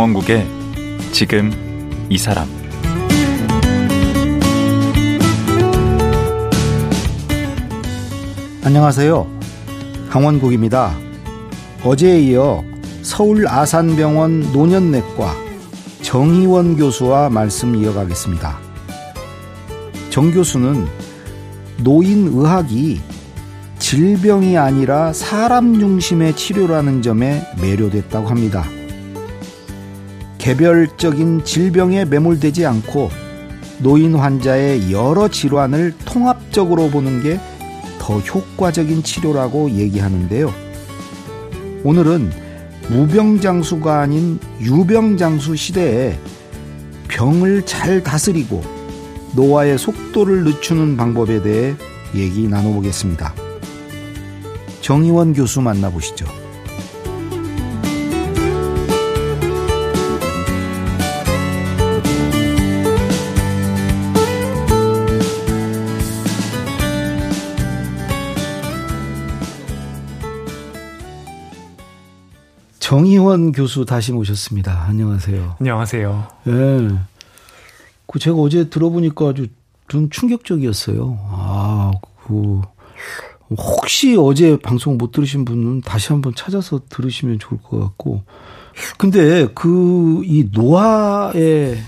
강원국의 지금 이 사람 안녕하세요. 강원국입니다. 어제에 이어 서울 아산병원 노년내과 정희원 교수와 말씀 이어가겠습니다. 정 교수는 노인의학이 질병이 아니라 사람 중심의 치료라는 점에 매료됐다고 합니다. 개별적인 질병에 매몰되지 않고 노인 환자의 여러 질환을 통합적으로 보는 게 더 효과적인 치료라고 얘기하는데요. 오늘은 무병장수가 아닌 유병장수 시대에 병을 잘 다스리고 노화의 속도를 늦추는 방법에 대해 얘기 나눠보겠습니다. 정의원 교수 만나보시죠. 정희원 교수 다시 모셨습니다. 안녕하세요. 안녕하세요. 예. 네. 그 제가 어제 들어보니까 아주 좀 충격적이었어요. 아, 그 혹시 어제 방송 못 들으신 분은 다시 한번 찾아서 들으시면 좋을 것 같고. 근데 그 이 노화의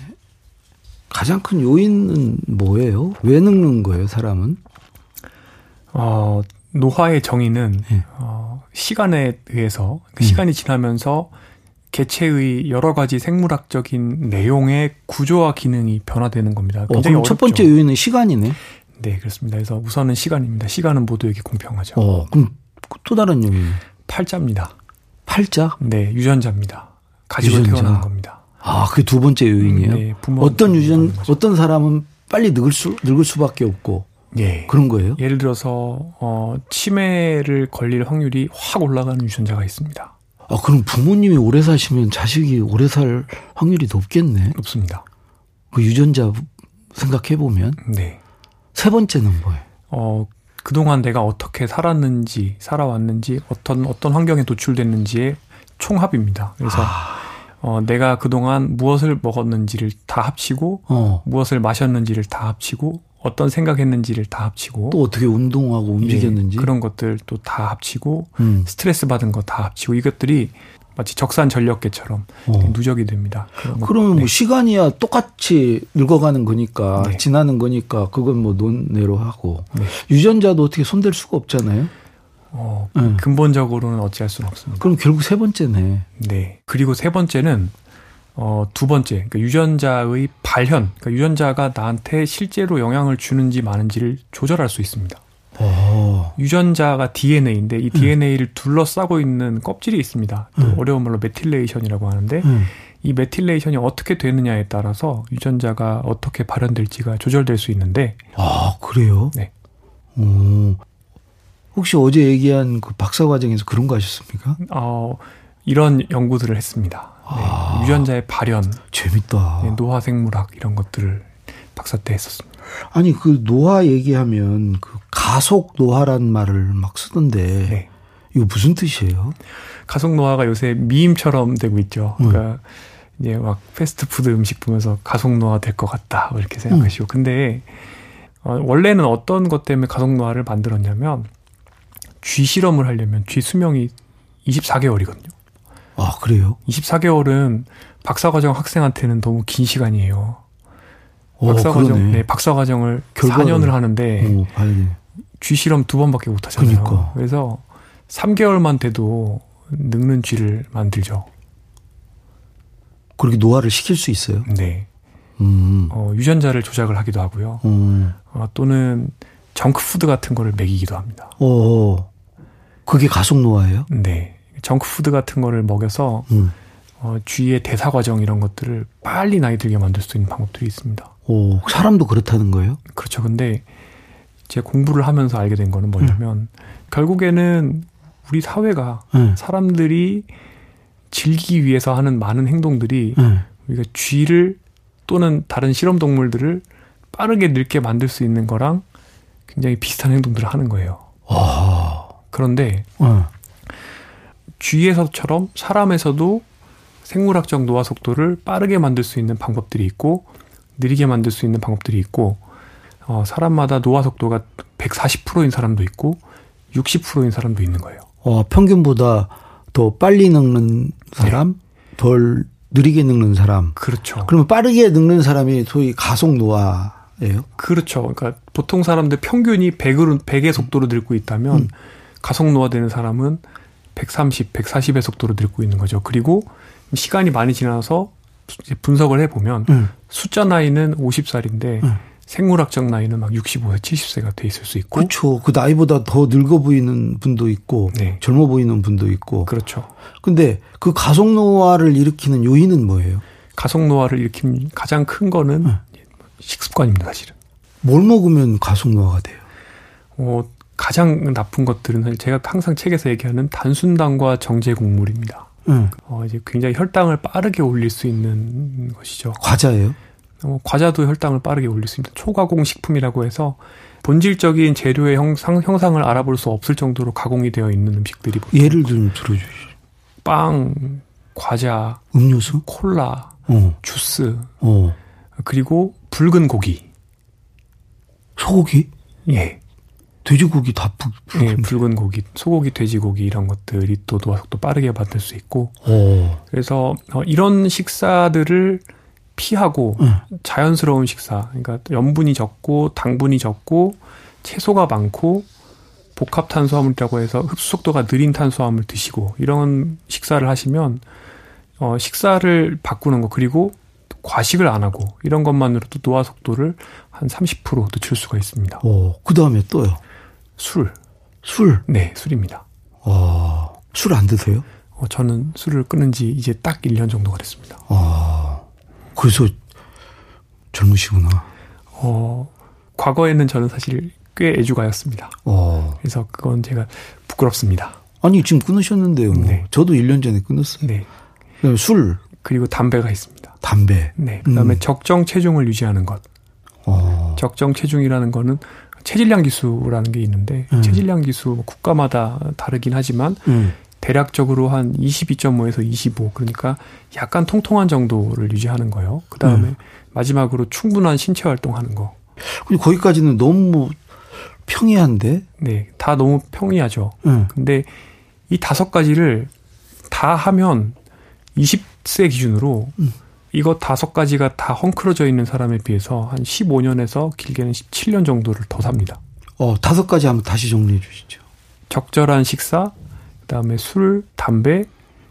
가장 큰 요인은 뭐예요? 왜 늙는 거예요, 사람은? 어, 노화의 정의는 네. 어, 시간에 의해서 그 음. 시간이 지나면서 개체의 여러 가지 생물학적인 내용의 구조와 기능이 변화되는 겁니다. 어, 굉장히 어, 첫 번째 요인은 시간이네. 네, 그렇습니다. 그래서 우선은 시간입니다. 시간은 모두에게 공평하죠. 어, 그럼 또 다른 요인? 팔자입니다. 팔자? 네, 유전자입니다. 가지고 유전자. 태어나는 겁니다. 아, 그게 두 번째 요인이에요? 네, 어떤 유전, 어떤 사람은 빨리 늙을 수, 늙을 수밖에 없고. 예. 그런 거예요? 예를 들어서, 어, 치매를 걸릴 확률이 확 올라가는 유전자가 있습니다. 아, 그럼 부모님이 오래 사시면 자식이 오래 살 확률이 높겠네? 높습니다. 그 유전자 생각해 보면? 네. 세 번째는 뭐예요? 어, 그동안 내가 어떻게 살았는지, 살아왔는지, 어떤, 어떤 환경에 노출됐는지의 총합입니다. 그래서, 아. 어, 내가 그동안 무엇을 먹었는지를 다 합치고, 어. 무엇을 마셨는지를 다 합치고, 어떤 생각했는지를 다 합치고 또 어떻게 운동하고 움직였는지 예, 그런 것들 또 다 합치고 음. 스트레스 받은 거 다 합치고 이것들이 마치 적산 전력계처럼 어. 누적이 됩니다. 그러면 뭐 네. 뭐 시간이야 똑같이 늙어가는 거니까 네. 지나는 거니까 그건 뭐 논외로 하고 네. 유전자도 어떻게 손댈 수가 없잖아요. 어, 네. 근본적으로는 어찌할 수는 없습니다. 그럼 결국 세 번째네. 네. 그리고 세 번째는 어, 두 번째, 그러니까 유전자의 발현, 그러니까 유전자가 나한테 실제로 영향을 주는지 마는지를 조절할 수 있습니다. 오. 어. 유전자가 DNA인데 이 DNA를 음. 둘러싸고 있는 껍질이 있습니다. 음. 어려운 말로 methylation이라고 하는데 음. 이 methylation이 어떻게 되느냐에 따라서 유전자가 어떻게 발현될지가 조절될 수 있는데 아 그래요? 네. 오. 혹시 어제 얘기한 그 박사 과정에서 그런 거 하셨습니까? 어, 이런 연구들을 했습니다. 네, 아, 유전자의 발현, 재밌다. 네, 노화 생물학 이런 것들을 박사 때 했었습니다. 아니 그 노화 얘기하면 그 가속 노화란 말을 막 쓰던데 네. 이거 무슨 뜻이에요? 가속 노화가 요새 미임처럼 되고 있죠. 음. 그러니까 이제 막 패스트푸드 음식 보면서 가속 노화 될 것 같다 뭐 이렇게 생각하시고 음. 근데 어, 원래는 어떤 것 때문에 가속 노화를 만들었냐면 쥐 실험을 하려면 쥐 수명이 24개월이거든요. 아, 그래요? 24개월은 박사과정 학생한테는 너무 긴 시간이에요. 박사과정, 네, 박사과정을 결과를, 4년을 하는데, 오, 쥐 실험 두 번밖에 못 하잖아요. 그러니까. 그래서 3개월만 돼도 늙는 쥐를 만들죠. 그렇게 노화를 시킬 수 있어요? 네. 음. 어, 유전자를 조작을 하기도 하고요. 음. 어, 또는 정크푸드 같은 거를 먹이기도 합니다. 오. 그게 가속 노화예요? 네. 정크푸드 같은 거를 먹여서 음. 어, 쥐의 대사 과정 이런 것들을 빨리 나이 들게 만들 수 있는 방법들이 있습니다. 오, 사람도 그렇다는 거예요? 그렇죠. 근데 제가 공부를 하면서 알게 된 거는 뭐냐면 음. 결국에는 우리 사회가 음. 사람들이 즐기기 위해서 하는 많은 행동들이 음. 우리가 쥐를 또는 다른 실험 동물들을 빠르게 늙게 만들 수 있는 거랑 굉장히 비슷한 행동들을 하는 거예요. 와. 그런데 쥐에서처럼 사람에서도 생물학적 노화 속도를 빠르게 만들 수 있는 방법들이 있고 느리게 만들 수 있는 방법들이 있고 어, 사람마다 노화 속도가 140%인 사람도 있고 60%인 사람도 있는 거예요. 어, 평균보다 더 빨리 늙는 사람, 네. 덜 느리게 늙는 사람. 그렇죠. 그러면 빠르게 늙는 사람이 소위 가속 노화예요? 그렇죠. 그러니까 보통 사람들 평균이 100으로 100의 속도로 늙고 있다면 음. 가속 노화되는 사람은 130, 140의 속도로 늙고 있는 거죠. 그리고 시간이 많이 지나서 분석을 해보면 음. 숫자 나이는 50살인데 음. 생물학적 나이는 막 65세, 70세가 돼 있을 수 있고. 그렇죠. 그 나이보다 더 늙어 보이는 분도 있고, 네. 젊어 보이는 분도 있고. 그렇죠. 근데 그 가속 노화를 일으키는 요인은 뭐예요? 가속 노화를 일으킨 가장 큰 거는 네. 식습관입니다, 사실은. 뭘 먹으면 가속 노화가 돼요? 어, 가장 나쁜 것들은 제가 항상 책에서 얘기하는 단순당과 정제 곡물입니다. 음. 어, 이제 굉장히 혈당을 빠르게 올릴 수 있는 것이죠. 과자예요? 어, 과자도 혈당을 빠르게 올릴 수 있는 초가공 식품이라고 해서 본질적인 재료의 형상, 형상을 알아볼 수 없을 정도로 가공이 되어 있는 음식들이 예를 좀 들어주시죠. 빵, 과자, 음료수, 콜라, 어. 주스, 어. 그리고 붉은 고기. 소고기? 예. 돼지고기 다 붉, 붉은, 예, 붉은 고기, 소고기, 돼지고기 이런 것들이 또 노화속도 빠르게 받을 수 있고. 오. 그래서 어, 이런 식사들을 피하고 응. 자연스러운 식사, 그러니까 염분이 적고 당분이 적고 채소가 많고 복합 탄수화물이라고 해서 흡수 속도가 느린 탄수화물 드시고 이런 식사를 하시면 어 식사를 바꾸는 거 그리고 과식을 안 하고 이런 것만으로도 노화 속도를 한 30% 늦출 수가 있습니다. 오, 그 다음에 또요. 술. 술? 네, 술입니다. 어, 술 안 드세요? 어, 저는 술을 끊은 지 이제 딱 1년 정도가 됐습니다. 어, 그래서 젊으시구나. 어, 과거에는 저는 사실 꽤 애주가였습니다. 어. 그래서 그건 제가 부끄럽습니다. 아니, 지금 끊으셨는데요. 뭐. 네. 저도 1년 전에 끊었어요. 네. 술. 그리고 담배가 있습니다. 담배. 네. 그 다음에 음. 적정 체중을 유지하는 것. 어. 적정 체중이라는 거는 체질량 지수라는 게 있는데 음. 체질량 지수 뭐 국가마다 다르긴 하지만 음. 대략적으로 한 22.5에서 25 그러니까 약간 통통한 정도를 유지하는 거예요. 그 다음에 음. 마지막으로 충분한 신체 활동하는 거. 근데 거기까지는 너무 평이한데? 네, 다 너무 평이하죠. 음. 근데 이 다섯 가지를 다 하면 20세 기준으로 음. 이거 다섯 가지가 다 헝클어져 있는 사람에 비해서 한 15년에서 길게는 17년 정도를 더 삽니다. 어, 다섯 가지 한번 다시 정리해 주시죠. 적절한 식사, 그다음에 술, 담배,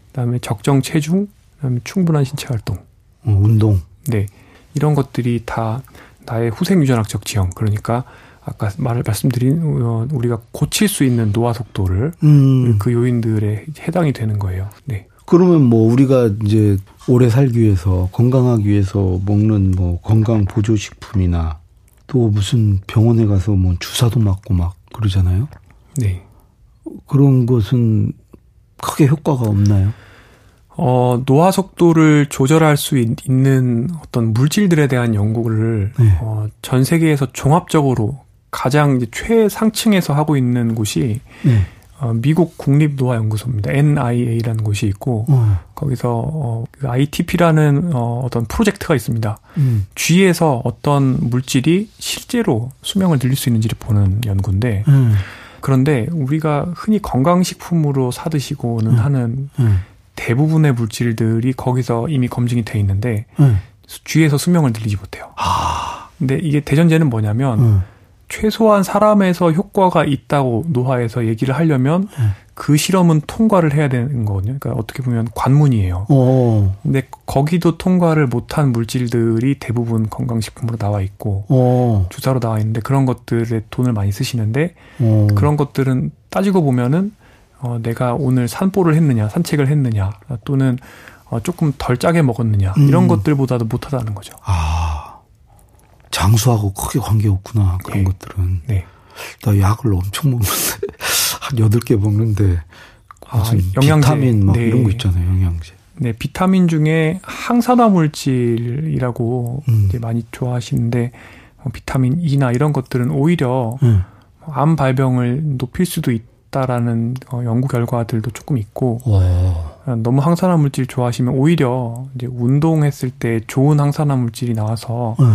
그다음에 적정 체중, 그다음에 충분한 신체 활동. 어, 운동. 네. 이런 것들이 다 나의 후생 유전학적 지형 그러니까 아까 말을 말씀드린 어, 우리가 고칠 수 있는 노화 속도를 음. 그 요인들에 해당이 되는 거예요. 네. 그러면 뭐 우리가 이제 오래 살기 위해서 건강하기 위해서 먹는 뭐 건강 보조 식품이나 또 무슨 병원에 가서 뭐 주사도 맞고 막 그러잖아요. 네. 그런 것은 크게 효과가 없나요? 어, 노화 속도를 조절할 수 있, 는 어떤 물질들에 대한 연구를 네. 어, 전 세계에서 종합적으로 가장 최상층에서 하고 있는 곳이 네. 어, 미국 국립노화연구소입니다. NIA라는 곳이 있고 어. 거기서 어, 그 ITP라는 어, 어떤 프로젝트가 있습니다. 음. 쥐에서 어떤 물질이 실제로 수명을 늘릴 수 있는지를 보는 연구인데 음. 그런데 우리가 흔히 건강식품으로 사 드시고는 음. 하는 음. 대부분의 물질들이 거기서 이미 검증이 돼 있는데 음. 쥐에서 수명을 늘리지 못해요. 아. 근데 이게 대전제는 뭐냐면 음. 최소한 사람에서 효과가 있다고 노화에서 얘기를 하려면 네. 그 실험은 통과를 해야 되는 거거든요. 그러니까 어떻게 보면 관문이에요. 오. 근데 거기도 통과를 못한 물질들이 대부분 건강식품으로 나와 있고 오. 주사로 나와 있는데 그런 것들에 돈을 많이 쓰시는데 오. 그런 것들은 따지고 보면은 어, 내가 오늘 산보를 했느냐, 산책을 했느냐, 또는 어, 조금 덜 짜게 먹었느냐 이런 음. 것들보다도 못하다는 거죠. 아. 장수하고 크게 관계없구나. 그런 네. 것들은. 네. 나 약을 엄청 먹는데, 한 여덟 개 먹는데, 아, 영양제. 비타민 막 네. 이런 거 있잖아요, 영양제. 네, 비타민 중에 항산화 물질이라고 음. 이제 많이 좋아하시는데, 어, 비타민 E나 이런 것들은 오히려 음. 암 발병을 높일 수도 있다라는 어, 연구 결과들도 조금 있고, 와. 너무 항산화 물질 좋아하시면 오히려 이제 운동했을 때 좋은 항산화 물질이 나와서 네.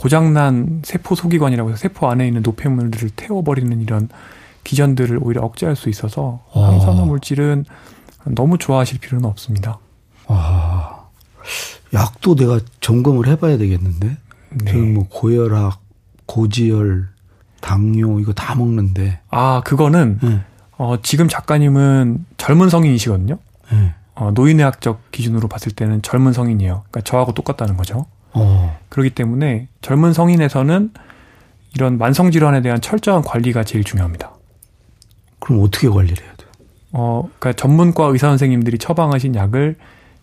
고장난 세포 소기관이라고 해서 세포 안에 있는 노폐물들을 태워버리는 이런 기전들을 오히려 억제할 수 있어서 아. 항산화 물질은 너무 좋아하실 필요는 없습니다. 아, 약도 내가 점검을 해봐야 되겠는데. 네. 저는 뭐 고혈압, 고지혈, 당뇨 이거 다 먹는데. 아 그거는 네. 어, 지금 작가님은 젊은 성인이시거든요. 네. 어, 노인의학적 기준으로 봤을 때는 젊은 성인이에요. 그러니까 저하고 똑같다는 거죠. 어, 그렇기 때문에 젊은 성인에서는 이런 만성 질환에 대한 철저한 관리가 제일 중요합니다. 그럼 어떻게 관리를 해야 돼요? 어, 그러니까 전문과 의사 선생님들이 처방하신 약을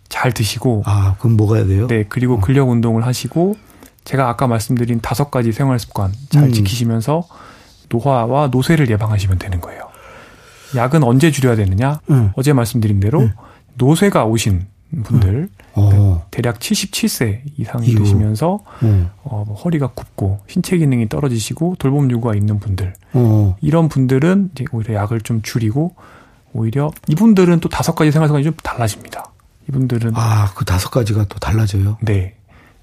잘 드시고, 아, 그럼 해야 돼요? 네 그리고 근력 운동을 하시고, 제가 아까 말씀드린 다섯 가지 생활 습관 잘 음. 지키시면서 노화와 노쇠를 예방하시면 되는 거예요. 약은 언제 줄여야 되느냐? 응. 어제 말씀드린 대로 네. 노쇠가 오신 분들 어, 대략 77세 이상이 이후. 되시면서 어, 어, 뭐 허리가 굽고 신체 기능이 떨어지시고 돌봄 요구가 있는 분들 어. 이런 분들은 이제 오히려 약을 좀 줄이고 오히려 이분들은 또 다섯 가지 생활 습관이 좀 달라집니다. 이분들은 아, 그 다섯 가지가 또 달라져요? 네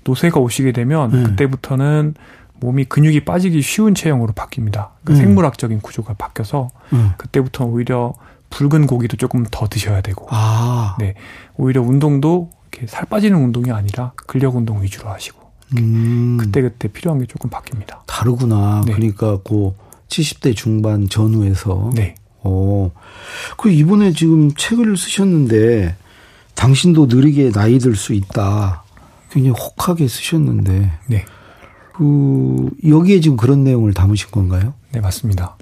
노쇠가 오시게 되면 네. 그때부터는 몸이 근육이 빠지기 쉬운 체형으로 바뀝니다. 그 음. 생물학적인 구조가 바뀌어서 응. 그때부터 오히려 붉은 고기도 조금 더 드셔야 되고 아, 네. 오히려 운동도 이렇게 살 빠지는 운동이 아니라 근력 운동 위주로 하시고 음. 그때그때 필요한 게 조금 바뀝니다. 다르구나. 네. 그러니까 그 70대 중반 전후에서. 네. 어. 그 이번에 지금 책을 쓰셨는데 당신도 느리게 나이 들 수 있다. 굉장히 혹하게 쓰셨는데 네. 그 여기에 지금 그런 내용을 담으신 건가요? 네, 맞습니다.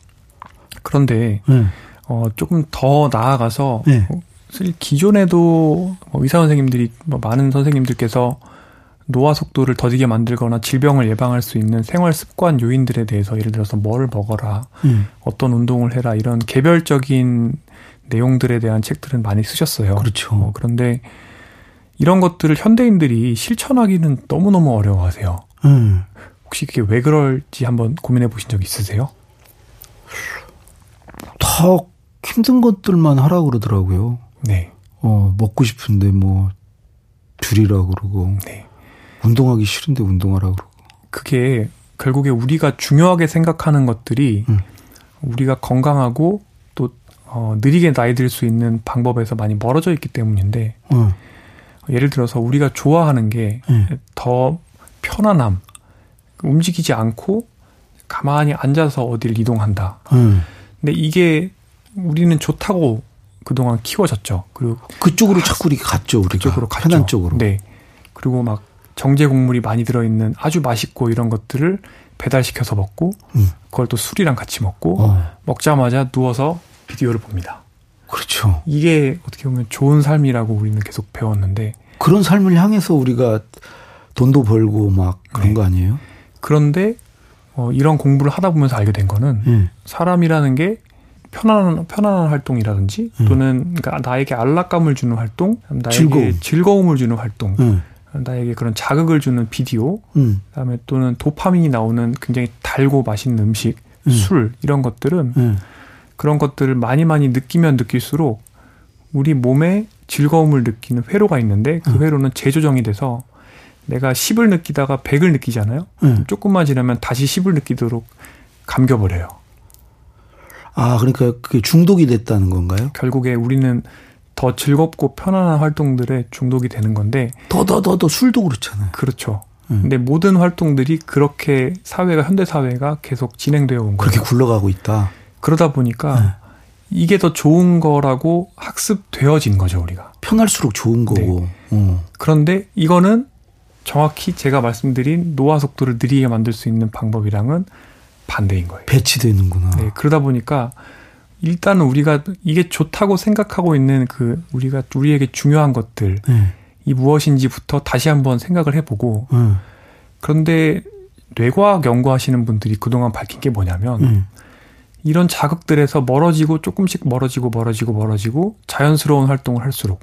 그런데 네. 어 조금 더 나아가서 네. 어, 사실 기존에도 뭐 의사 선생님들이 뭐 많은 선생님들께서 노화 속도를 더디게 만들거나 질병을 예방할 수 있는 생활 습관 요인들에 대해서 예를 들어서 뭘 먹어라, 음. 어떤 운동을 해라 이런 개별적인 내용들에 대한 책들은 많이 쓰셨어요. 그렇죠. 어, 그런데 이런 것들을 현대인들이 실천하기는 너무너무 어려워하세요. 음. 혹시 그게 왜 그럴지 한번 고민해 보신 적 있으세요? 다 힘든 것들만 하라 그러더라고요. 네. 어, 먹고 싶은데 뭐 줄이라 그러고 네. 운동하기 싫은데 운동하라 그러고. 그게 결국에 우리가 중요하게 생각하는 것들이 음. 우리가 건강하고 또 어, 느리게 나이 들 수 있는 방법에서 많이 멀어져 있기 때문인데 어. 예를 들어서 우리가 좋아하는 게더 음. 편안함, 움직이지 않고 가만히 앉아서 어디를 이동한다. 음. 근데 이게 우리는 좋다고 그동안 키워졌죠. 그리고 그쪽으로 자꾸 이렇게 갔죠, 우리가. 그쪽으로 갔죠. 편한 쪽으로. 네. 그리고 막 정제 곡물이 많이 들어있는 아주 맛있고 이런 것들을 배달시켜서 먹고 음. 그걸 또 술이랑 같이 먹고 어. 먹자마자 누워서 비디오를 봅니다. 그렇죠. 이게 어떻게 보면 좋은 삶이라고 우리는 계속 배웠는데 그런 삶을 향해서 우리가 돈도 벌고 막 그런 네. 거 아니에요? 그런데 어, 이런 공부를 하다 보면서 알게 된 거는 예. 사람이라는 게 편안한 편안한 활동이라든지 음. 또는 그러니까 나에게 안락감을 주는 활동, 나에게 즐거움. 을 주는 활동, 예. 나에게 그런 자극을 주는 비디오, 음. 그다음에 또는 도파민이 나오는 굉장히 달고 맛있는 음식, 음. 술 이런 것들은 예. 그런 것들을 많이 많이 느끼면 느낄수록 우리 몸에 즐거움을 느끼는 회로가 있는데 그 음. 회로는 재조정이 돼서 내가 10을 느끼다가 100을 느끼잖아요. 예. 조금만 지나면 다시 10을 느끼도록 감겨버려요. 아, 그러니까 그게 중독이 됐다는 건가요? 결국에 우리는 더 즐겁고 편안한 활동들에 중독이 되는 건데 더, 더, 더, 더 술도 그렇잖아요. 그렇죠. 음. 근데 모든 활동들이 그렇게 사회가 현대 사회가 계속 진행되어 온 거예요. 그렇게 굴러가고 있다. 그러다 보니까 네. 이게 더 좋은 거라고 학습되어진 거죠, 우리가. 편할수록 좋은 거고. 어. 그런데 이거는 정확히 제가 말씀드린 노화 속도를 느리게 만들 수 있는 방법이랑은 반대인 거예요. 배치되는구나. 네, 그러다 보니까 일단은 우리가 이게 좋다고 생각하고 있는 그 우리가 우리에게 중요한 것들 예. 이 무엇인지부터 다시 한번 생각을 해보고 예. 그런데 뇌과학 연구하시는 분들이 그동안 밝힌 게 뭐냐면 예. 이런 자극들에서 멀어지고 조금씩 멀어지고 멀어지고 멀어지고 자연스러운 활동을 할수록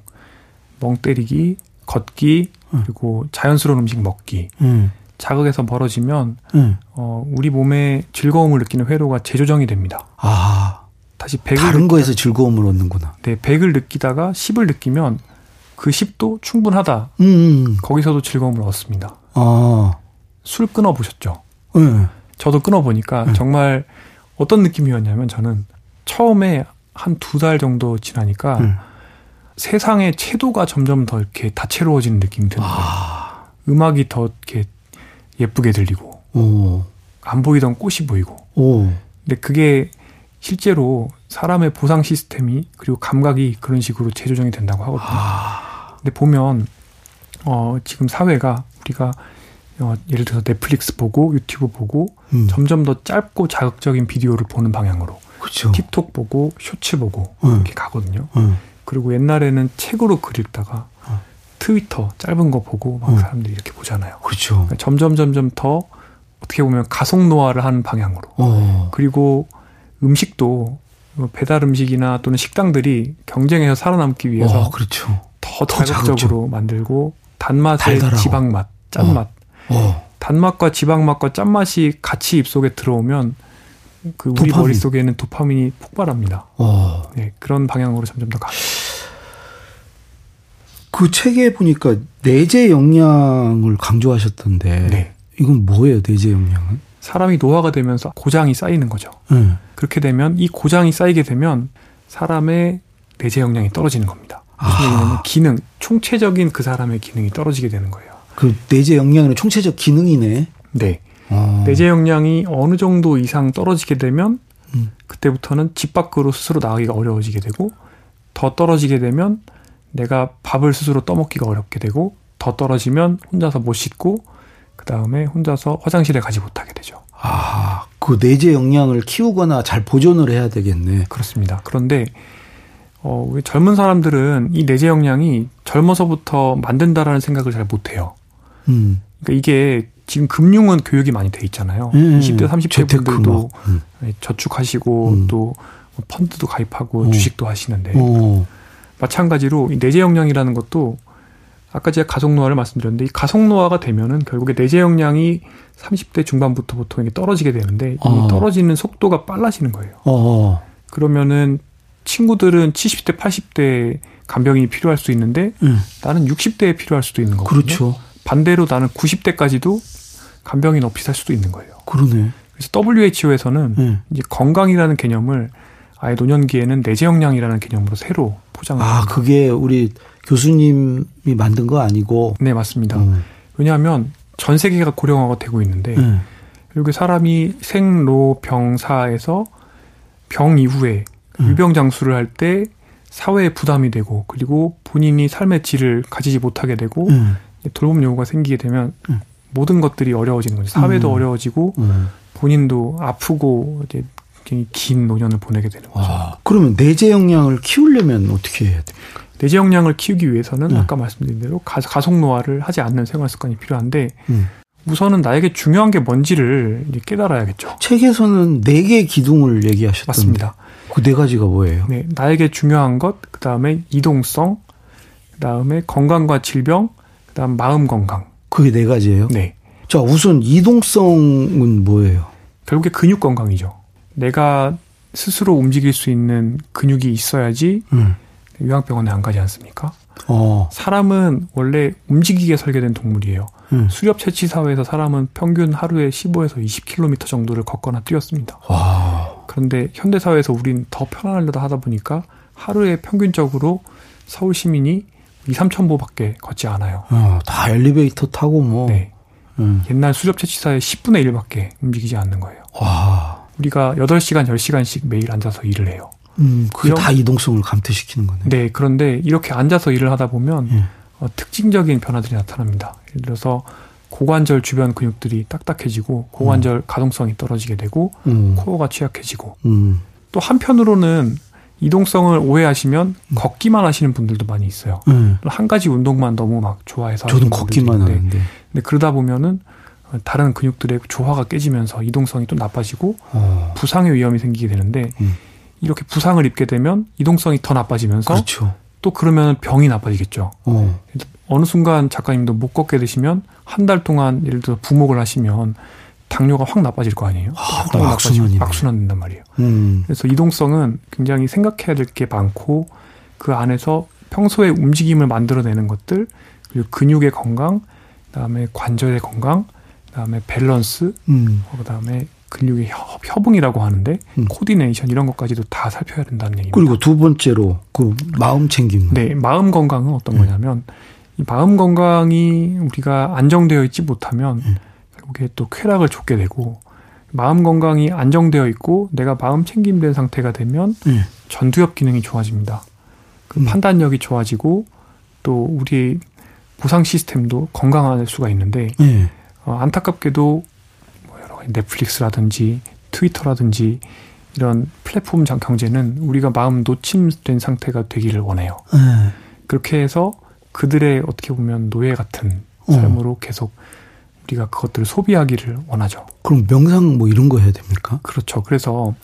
멍 때리기, 걷기, 음. 그리고 자연스러운 음식 먹기 예. 자극에서 멀어지면 예. 어, 우리 몸에 즐거움을 느끼는 회로가 재조정이 됩니다. 아, 다시 100을 다른 거에서 즐거움을 얻는구나. 네, 100을 느끼다가 10을 느끼면 그 10도 충분하다. 음. 거기서도 즐거움을 얻습니다. 아. 술 끊어 보셨죠? 네. 저도 끊어 보니까 네. 정말 어떤 느낌이었냐면 저는 처음에 한 두 달 정도 지나니까 네. 세상의 채도가 점점 더 이렇게 다채로워지는 느낌이 드는 거예요. 아. 음악이 더 이렇게 예쁘게 들리고 오. 안 보이던 꽃이 보이고. 오. 근데 그게 실제로 사람의 보상 시스템이 그리고 감각이 그런 식으로 재조정이 된다고 하거든요. 아. 근데 보면 어 지금 사회가 우리가 어 예를 들어서 넷플릭스 보고 유튜브 보고 음. 점점 더 짧고 자극적인 비디오를 보는 방향으로 그렇죠. 틱톡 보고 쇼츠 보고 음. 이렇게 가거든요. 음. 그리고 옛날에는 책으로 글 읽다가 어. 트위터 짧은 거 보고 막 음. 사람들이 이렇게 보잖아요. 그렇죠. 그러니까 점점 점점 더 어떻게 보면 가속 노화를 하는 방향으로 어. 그리고 음식도 뭐 배달 음식이나 또는 식당들이 경쟁에서 살아남기 위해서 어, 그렇죠. 더 더 자극적으로 만들고 단맛에 달달하고. 지방맛, 짠맛, 어. 단맛과 지방맛과 짠맛이 같이 입속에 들어오면 그 우리 도파민. 머릿속에는 도파민이 폭발합니다. 어. 네, 그런 방향으로 점점 더 가. 그 책에 보니까 내재 역량을 강조하셨던데 네. 이건 뭐예요, 내재 역량은? 사람이 노화가 되면서 고장이 쌓이는 거죠. 네. 그렇게 되면 이 고장이 쌓이게 되면 사람의 내재 역량이 떨어지는 겁니다. 아. 기능, 총체적인 그 사람의 기능이 떨어지게 되는 거예요. 그 내재 역량은 총체적 기능이네. 네. 어. 내재 역량이 어느 정도 이상 떨어지게 되면 음. 그때부터는 집 밖으로 스스로 나가기가 어려워지게 되고 더 떨어지게 되면 내가 밥을 스스로 떠먹기가 어렵게 되고 더 떨어지면 혼자서 못 씻고 그 다음에 혼자서 화장실에 가지 못하게 되죠. 아, 그 내재 역량을 키우거나 잘 보존을 해야 되겠네. 그렇습니다. 그런데 어, 우리 젊은 사람들은 이 내재 역량이 젊어서부터 만든다라는 생각을 잘 못해요. 음. 그러니까 이게 지금 금융은 교육이 많이 돼 있잖아요. 음, 20대, 30대 재테크 분들도 막. 음. 저축하시고 음. 또 펀드도 가입하고 어. 주식도 하시는데 어. 마찬가지로 이 내재 역량이라는 것도 아까 제가 가속 노화를 말씀드렸는데 이 가속 노화가 되면은 결국에 내재 역량이 30대 중반부터 보통 이게 떨어지게 되는데 이 어. 떨어지는 속도가 빨라지는 거예요. 어. 그러면은 친구들은 70대, 80대 간병인이 필요할 수 있는데 음. 나는 60대에 필요할 수도 있는 거거든요. 그렇죠. 반대로 나는 90대까지도 간병인 없이 살 수도 있는 거예요. 그러네. 그래서 WHO에서는 네. 이제 건강이라는 개념을 아예 노년기에는 내재 역량이라는 개념으로 새로 포장을 아, 합니다. 그게 우리 교수님이 만든 거 아니고. 네, 맞습니다. 음. 왜냐하면 전 세계가 고령화가 되고 있는데 네. 그리고 사람이 생로병사에서 병 이후에 음. 유병 장수를 할 때 사회에 부담이 되고 그리고 본인이 삶의 질을 가지지 못하게 되고 음. 돌봄 요구가 생기게 되면 음. 모든 것들이 어려워지는 거죠. 사회도 음. 어려워지고 음. 본인도 아프고 이제 굉장히 긴 노년을 보내게 되는 거죠. 와. 그러면 내재 역량을 키우려면 어떻게 해야 됩니까? 내재 역량을 키우기 위해서는 네. 아까 말씀드린 대로 가, 가속 노화를 하지 않는 생활 습관이 필요한데 음. 우선은 나에게 중요한 게 뭔지를 깨달아야겠죠. 책에서는 네 개의 기둥을 얘기하셨던데. 맞습니다. 그 네 가지가 뭐예요? 네, 나에게 중요한 것, 그 다음에 이동성, 그 다음에 건강과 질병, 그 다음 마음 건강. 그게 네 가지예요? 네, 자, 우선 이동성은 뭐예요? 결국에 근육 건강이죠. 내가 스스로 움직일 수 있는 근육이 있어야지 음. 요양병원에 안 가지 않습니까? 어. 사람은 원래 움직이게 설계된 동물이에요. 음. 수렵 채취 사회에서 사람은 평균 하루에 15에서 20km 정도를 걷거나 뛰었습니다. 와. 그런데 현대 사회에서 우린 더 편안하려다 하다 보니까 하루에 평균적으로 서울 시민이 2, 3천 보밖에 걷지 않아요. 어, 다 엘리베이터 타고 뭐. 네. 음. 옛날 수렵 채취사의 10분의 1밖에 움직이지 않는 거예요. 와. 우리가 8시간, 10시간씩 매일 앉아서 일을 해요. 음, 그게 다 이동성을 감퇴시키는 거네. 네, 그런데 이렇게 앉아서 일을 하다 보면 예. 어, 특징적인 변화들이 나타납니다. 예를 들어서 고관절 주변 근육들이 딱딱해지고 고관절 가동성이 떨어지게 되고 음. 코어가 취약해지고 음. 또 한편으로는 이동성을 오해하시면 음. 걷기만 하시는 분들도 많이 있어요. 예. 한 가지 운동만 너무 막 좋아해서 저도 걷기만 하는데. 근데 그러다 보면은 어, 다른 근육들의 조화가 깨지면서 이동성이 또 나빠지고 어. 부상의 위험이 생기게 되는데 음. 이렇게 부상을 입게 되면 이동성이 더 나빠지면서 그렇죠. 또 그러면 병이 나빠지겠죠. 어. 어느 순간 작가님도 못 걷게 되시면 한 달 동안 예를 들어 부목을 하시면 당뇨가 확 나빠질 거 아니에요. 아, 확 악순환이네. 악순환 된단 말이에요. 음. 그래서 이동성은 굉장히 생각해야 될 게 많고 그 안에서 평소에 움직임을 만들어내는 것들 그리고 근육의 건강, 그다음에 관절의 건강, 그다음에 밸런스, 음. 어, 그다음에 근육의 협, 협응이라고 하는데 음. coordination 이런 것까지도 다 살펴야 된다는 얘기입니다. 그리고 두 번째로 그 마음 챙김. 네, 마음 건강은 어떤 음. 거냐면 이 마음 건강이 우리가 안정되어 있지 못하면 음. 결국에 또 쾌락을 줬게 되고 마음 건강이 안정되어 있고 내가 마음 챙김된 상태가 되면 네. 전두엽 기능이 좋아집니다. 그 음. 판단력이 좋아지고 또 우리 보상 시스템도 건강할 수가 있는데 네. 어, 안타깝게도 뭐 여러 가지 넷플릭스라든지 트위터라든지 이런 플랫폼 장- 경제는 우리가 마음 노침된 상태가 되기를 원해요. 네. 그렇게 해서 그들의 어떻게 보면 노예 같은 어. 삶으로 계속 우리가 그것들을 소비하기를 원하죠. 그럼 명상 뭐 이런 거 해야 됩니까? 그렇죠. 그래서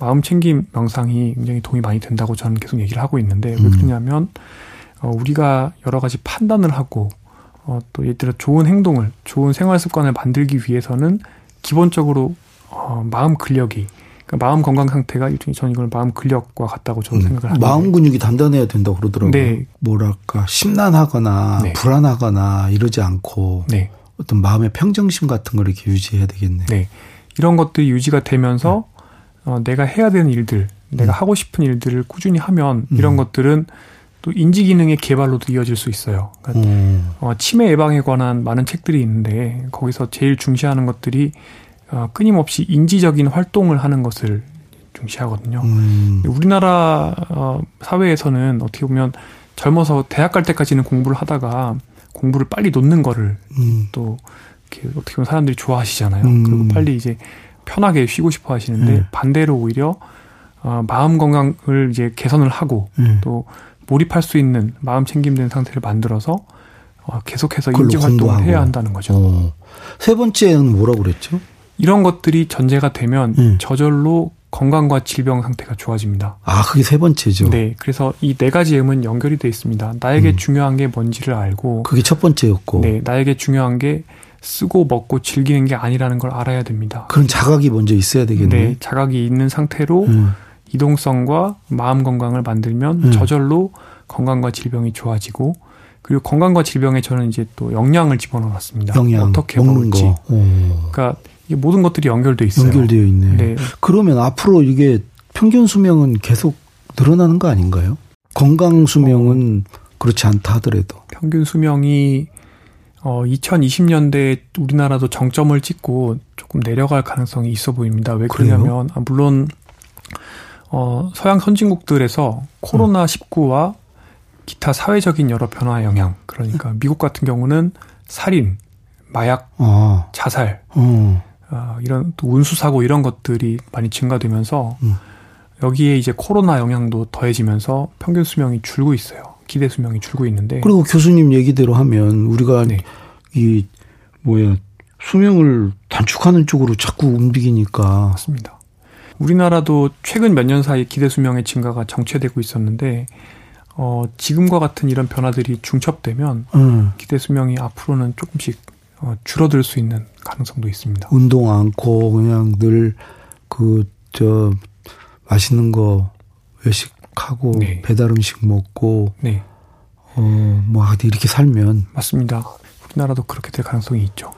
마음 챙김 명상이 굉장히 도움이 많이 된다고 저는 계속 얘기를 하고 있는데 왜 음. 그러냐면 어, 우리가 여러 가지 판단을 하고 어, 또 예를 들어 좋은 행동을 좋은 생활 습관을 만들기 위해서는 기본적으로 어, 마음 근력이 그러니까 마음 건강 상태가 일종의 저는 이걸 마음 근력과 같다고 저는 음. 생각을 하는데 마음 근육이 단단해야 된다고 그러더라고요. 네. 뭐랄까 심란하거나 네. 불안하거나 이러지 않고 네. 어떤 마음의 평정심 같은 걸 이렇게 유지해야 되겠네. 네. 이런 것들이 유지가 되면서 어, 내가 해야 되는 일들, 내가 음. 하고 싶은 일들을 꾸준히 하면 음. 이런 것들은 또 인지 기능의 개발로도 이어질 수 있어요. 그러니까 어. 어, 치매 예방에 관한 많은 책들이 있는데 거기서 제일 중시하는 것들이 어, 끊임없이 인지적인 활동을 하는 것을 중시하거든요. 음. 우리나라 어, 사회에서는 어떻게 보면 젊어서 대학 갈 때까지는 공부를 하다가 공부를 빨리 놓는 거를 음. 또 이렇게 어떻게 보면 사람들이 좋아하시잖아요. 음. 그리고 빨리 이제 편하게 쉬고 싶어 하시는데 네. 반대로 오히려 어, 마음 건강을 이제 개선을 하고 음. 또 몰입할 수 있는 마음 챙김된 상태를 만들어서 어, 계속해서 인지 활동을. 해야 한다는 거죠. 어. 세 번째는 뭐라고 그랬죠? 이런 것들이 전제가 되면 음. 저절로 건강과 질병 상태가 좋아집니다. 아, 그게 세 번째죠. 네, 그래서 이 네 가지 음은 연결이 돼 있습니다. 나에게 음. 중요한 게 뭔지를 알고, 그게 첫 번째였고. 네, 나에게 중요한 게 쓰고 먹고 즐기는 게 아니라는 걸 알아야 됩니다. 그런 자각이 먼저 있어야 되겠네. 네, 자각이 있는 상태로 음. 이동성과 마음 건강을 만들면 음. 저절로 건강과 질병이 좋아지고 그리고 건강과 질병에 저는 이제 또 영양을 집어넣었습니다. 영양 어떻게 먹는 먹을지. 거. 어. 그러니까 이게 모든 것들이 연결돼 있어요. 연결되어 있네. 네, 그러면 앞으로 이게 평균 수명은 계속 늘어나는 거 아닌가요? 건강 수명은 그렇지 않다 하더라도. 평균 수명이 어 2020년대에 우리나라도 정점을 찍고 조금 내려갈 가능성이 있어 보입니다. 왜? 그러냐면 아, 물론 어 서양 선진국들에서 코로나 19와 기타 사회적인 여러 변화의 영향 그러니까 미국 같은 경우는 살인, 마약, 아, 자살 어. 어, 이런 또 운수 사고 이런 것들이 많이 증가되면서 음. 여기에 이제 코로나 영향도 더해지면서 평균 수명이 줄고 있어요. 기대 수명이 줄고 있는데 그리고 교수님 얘기대로 하면 우리가 네. 이 뭐야 수명을 단축하는 쪽으로 자꾸 움직이니까 맞습니다. 우리나라도 최근 몇 년 사이 기대 수명의 증가가 정체되고 있었는데 어, 지금과 같은 이런 변화들이 중첩되면 응. 기대 수명이 앞으로는 조금씩 어, 줄어들 수 있는 가능성도 있습니다. 운동 않고 그냥 늘 그 저 맛있는 거 외식하고 네. 배달 음식 먹고 네, 어뭐 이렇게 살면 맞습니다. 우리나라도 그렇게 될 가능성이 있죠.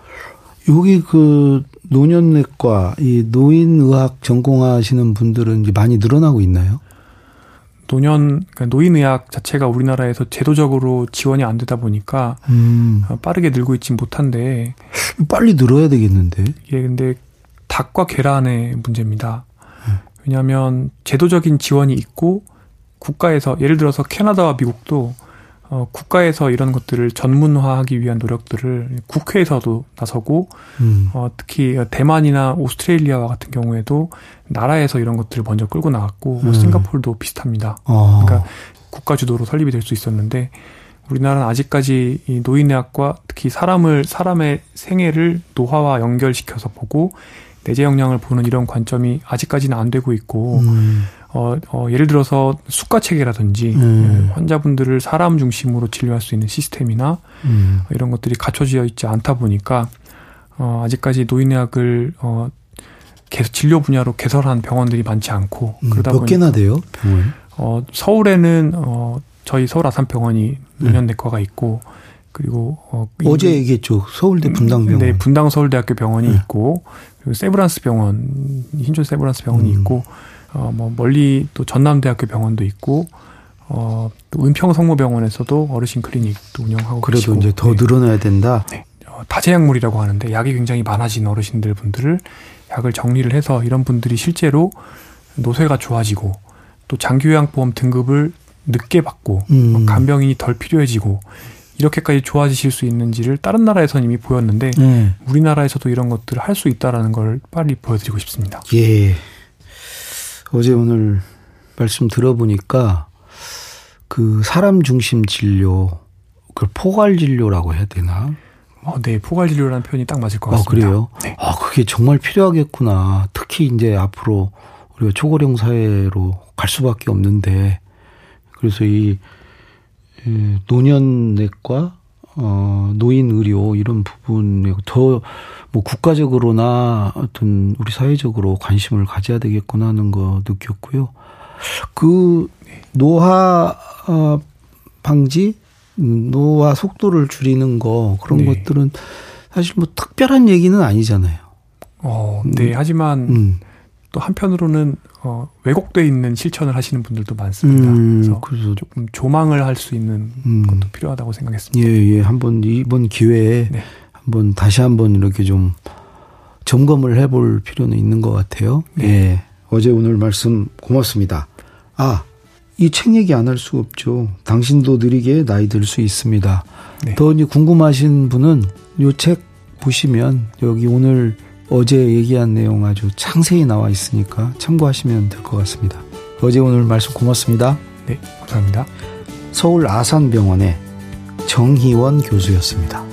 여기 그 노년내과 이 노인의학 전공하시는 분들은 이제 많이 늘어나고 있나요? 노년 그러니까 노인의학 자체가 우리나라에서 제도적으로 지원이 안 되다 보니까 음 어, 빠르게 늘고 있지 못한데 빨리 늘어야 되겠는데. 이게 근데 닭과 계란의 문제입니다. 왜냐하면 제도적인 지원이 있고 국가에서 예를 들어서 캐나다와 미국도 어, 국가에서 이런 것들을 전문화하기 위한 노력들을 국회에서도 나서고 음. 어, 특히 대만이나 오스트레일리아와 같은 경우에도 나라에서 이런 것들을 먼저 끌고 나왔고 뭐 음. 싱가포르도 비슷합니다. 어. 그러니까 국가 주도로 설립이 될 수 있었는데 우리나라는 아직까지 이 노인의학과 특히 사람을 사람의 생애를 노화와 연결시켜서 보고 내재 역량을 보는 이런 관점이 아직까지는 안 되고 있고 음. 어, 어, 예를 들어서 수가 체계라든지 음. 예, 환자분들을 사람 중심으로 진료할 수 있는 시스템이나 음. 이런 것들이 갖춰져 있지 않다 보니까 어, 아직까지 노인의학을 어, 계속 진료 분야로 개설한 병원들이 많지 않고 음, 그러다 몇 보니까, 개나 돼요 병원? 어, 서울에는 어, 저희 서울 아산병원이 노년내과가 있고 그리고 어, 어제 얘기했죠 서울대 분당병원. 네, 분당 서울대학교 병원이 네. 있고 그리고 세브란스 병원 흰존 세브란스 병원이 음. 있고 어, 뭐 멀리 또 전남대학교 병원도 있고 어, 또 은평 성모병원에서도 어르신 클리닉도 운영하고 그래도 계시고. 이제 더 네. 늘어나야 된다. 네. 어, 다제약물이라고 하는데 약이 굉장히 많아진 어르신들 분들을 약을 정리를 해서 이런 분들이 실제로 노쇠가 좋아지고 또 장기요양보험 등급을 늦게 받고 음. 뭐 간병인이 덜 필요해지고 이렇게까지 좋아지실 수 있는지를 다른 나라에서는 이미 보였는데 네. 우리나라에서도 이런 것들을 할 수 있다라는 걸 빨리 보여드리고 싶습니다. 예. 어제 오늘 말씀 들어보니까 그 사람 중심 진료, 그 포괄 진료라고 해야 되나? 어, 네, 포괄 진료라는 표현이 딱 맞을 것 아, 같습니다. 아, 그래요? 네. 아, 그게 정말 필요하겠구나. 특히 이제 앞으로 우리가 초고령 사회로 갈 수밖에 없는데 그래서 이 노년내과, 어, 노인 의료 이런 부분에 더 뭐 국가적으로나 어떤 우리 사회적으로 관심을 가져야 되겠구나 하는 거 느꼈고요. 그 노화 어, 방지, 노화 속도를 줄이는 거 그런 네. 것들은 사실 뭐 특별한 얘기는 아니잖아요. 어, 네. 음. 하지만 음. 또 한편으로는 어, 왜곡돼 있는 실천을 하시는 분들도 많습니다. 음, 그래서, 그래서 조금 조망을 할 수 있는 음. 것도 필요하다고 생각했습니다. 예, 예. 한번 이번 기회에 네. 한번 다시 한번 이렇게 좀 점검을 해볼 필요는 있는 것 같아요. 네. 예. 어제 오늘 말씀 고맙습니다. 아, 이 책 얘기 안 할 수 없죠. 당신도 느리게 나이 들 수 있습니다. 네. 더 궁금하신 분은 요 책 보시면 여기 오늘 어제 얘기한 내용 아주 상세히 나와 있으니까 참고하시면 될 것 같습니다. 어제 오늘 말씀 고맙습니다. 네, 감사합니다. 서울 아산병원의 정희원 교수였습니다.